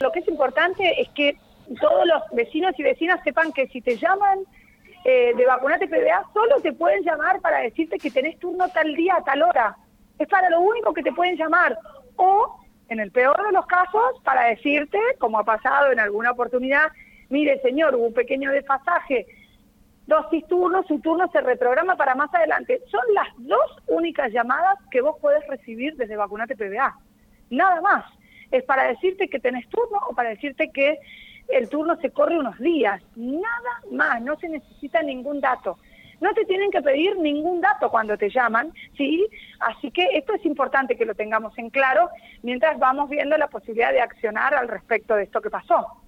Lo que es importante es que todos los vecinos y vecinas sepan que si te llaman eh, de vacunate PBA, solo te pueden llamar para decirte que tenés turno tal día, tal hora. Es para lo único que te pueden llamar. O, en el peor de los casos, para decirte, como ha pasado en alguna oportunidad, mire señor, hubo un pequeño desfasaje, dosis turno, su turno se reprograma para más adelante. Son las dos únicas llamadas que vos podés recibir desde Vacunate PBA. Nada más es para decirte que tenés turno o para decirte que el turno se corre unos días. Nada más, no se necesita ningún dato. No te tienen que pedir ningún dato cuando te llaman, ¿sí? Así que esto es importante que lo tengamos en claro mientras vamos viendo la posibilidad de accionar al respecto de esto que pasó.